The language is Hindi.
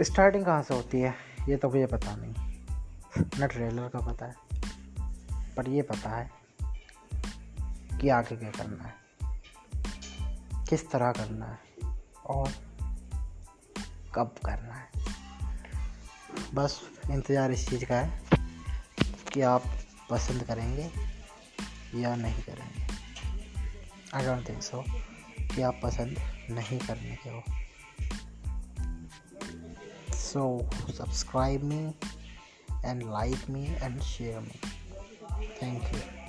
स्टार्टिंग कहाँ से होती है? ये तो मुझे पता नहीं। न ट्रेलर का पता है, पर ये पता है कि आगे क्या करना है, किस तरह करना है और कब करना है। बस इंतज़ार इस चीज़ का है कि आप पसंद करेंगे या नहीं करेंगे। आई डोंट थिंक सो कि आप पसंद नहीं करने के हो। so subscribe me and like me and share me. Thank you.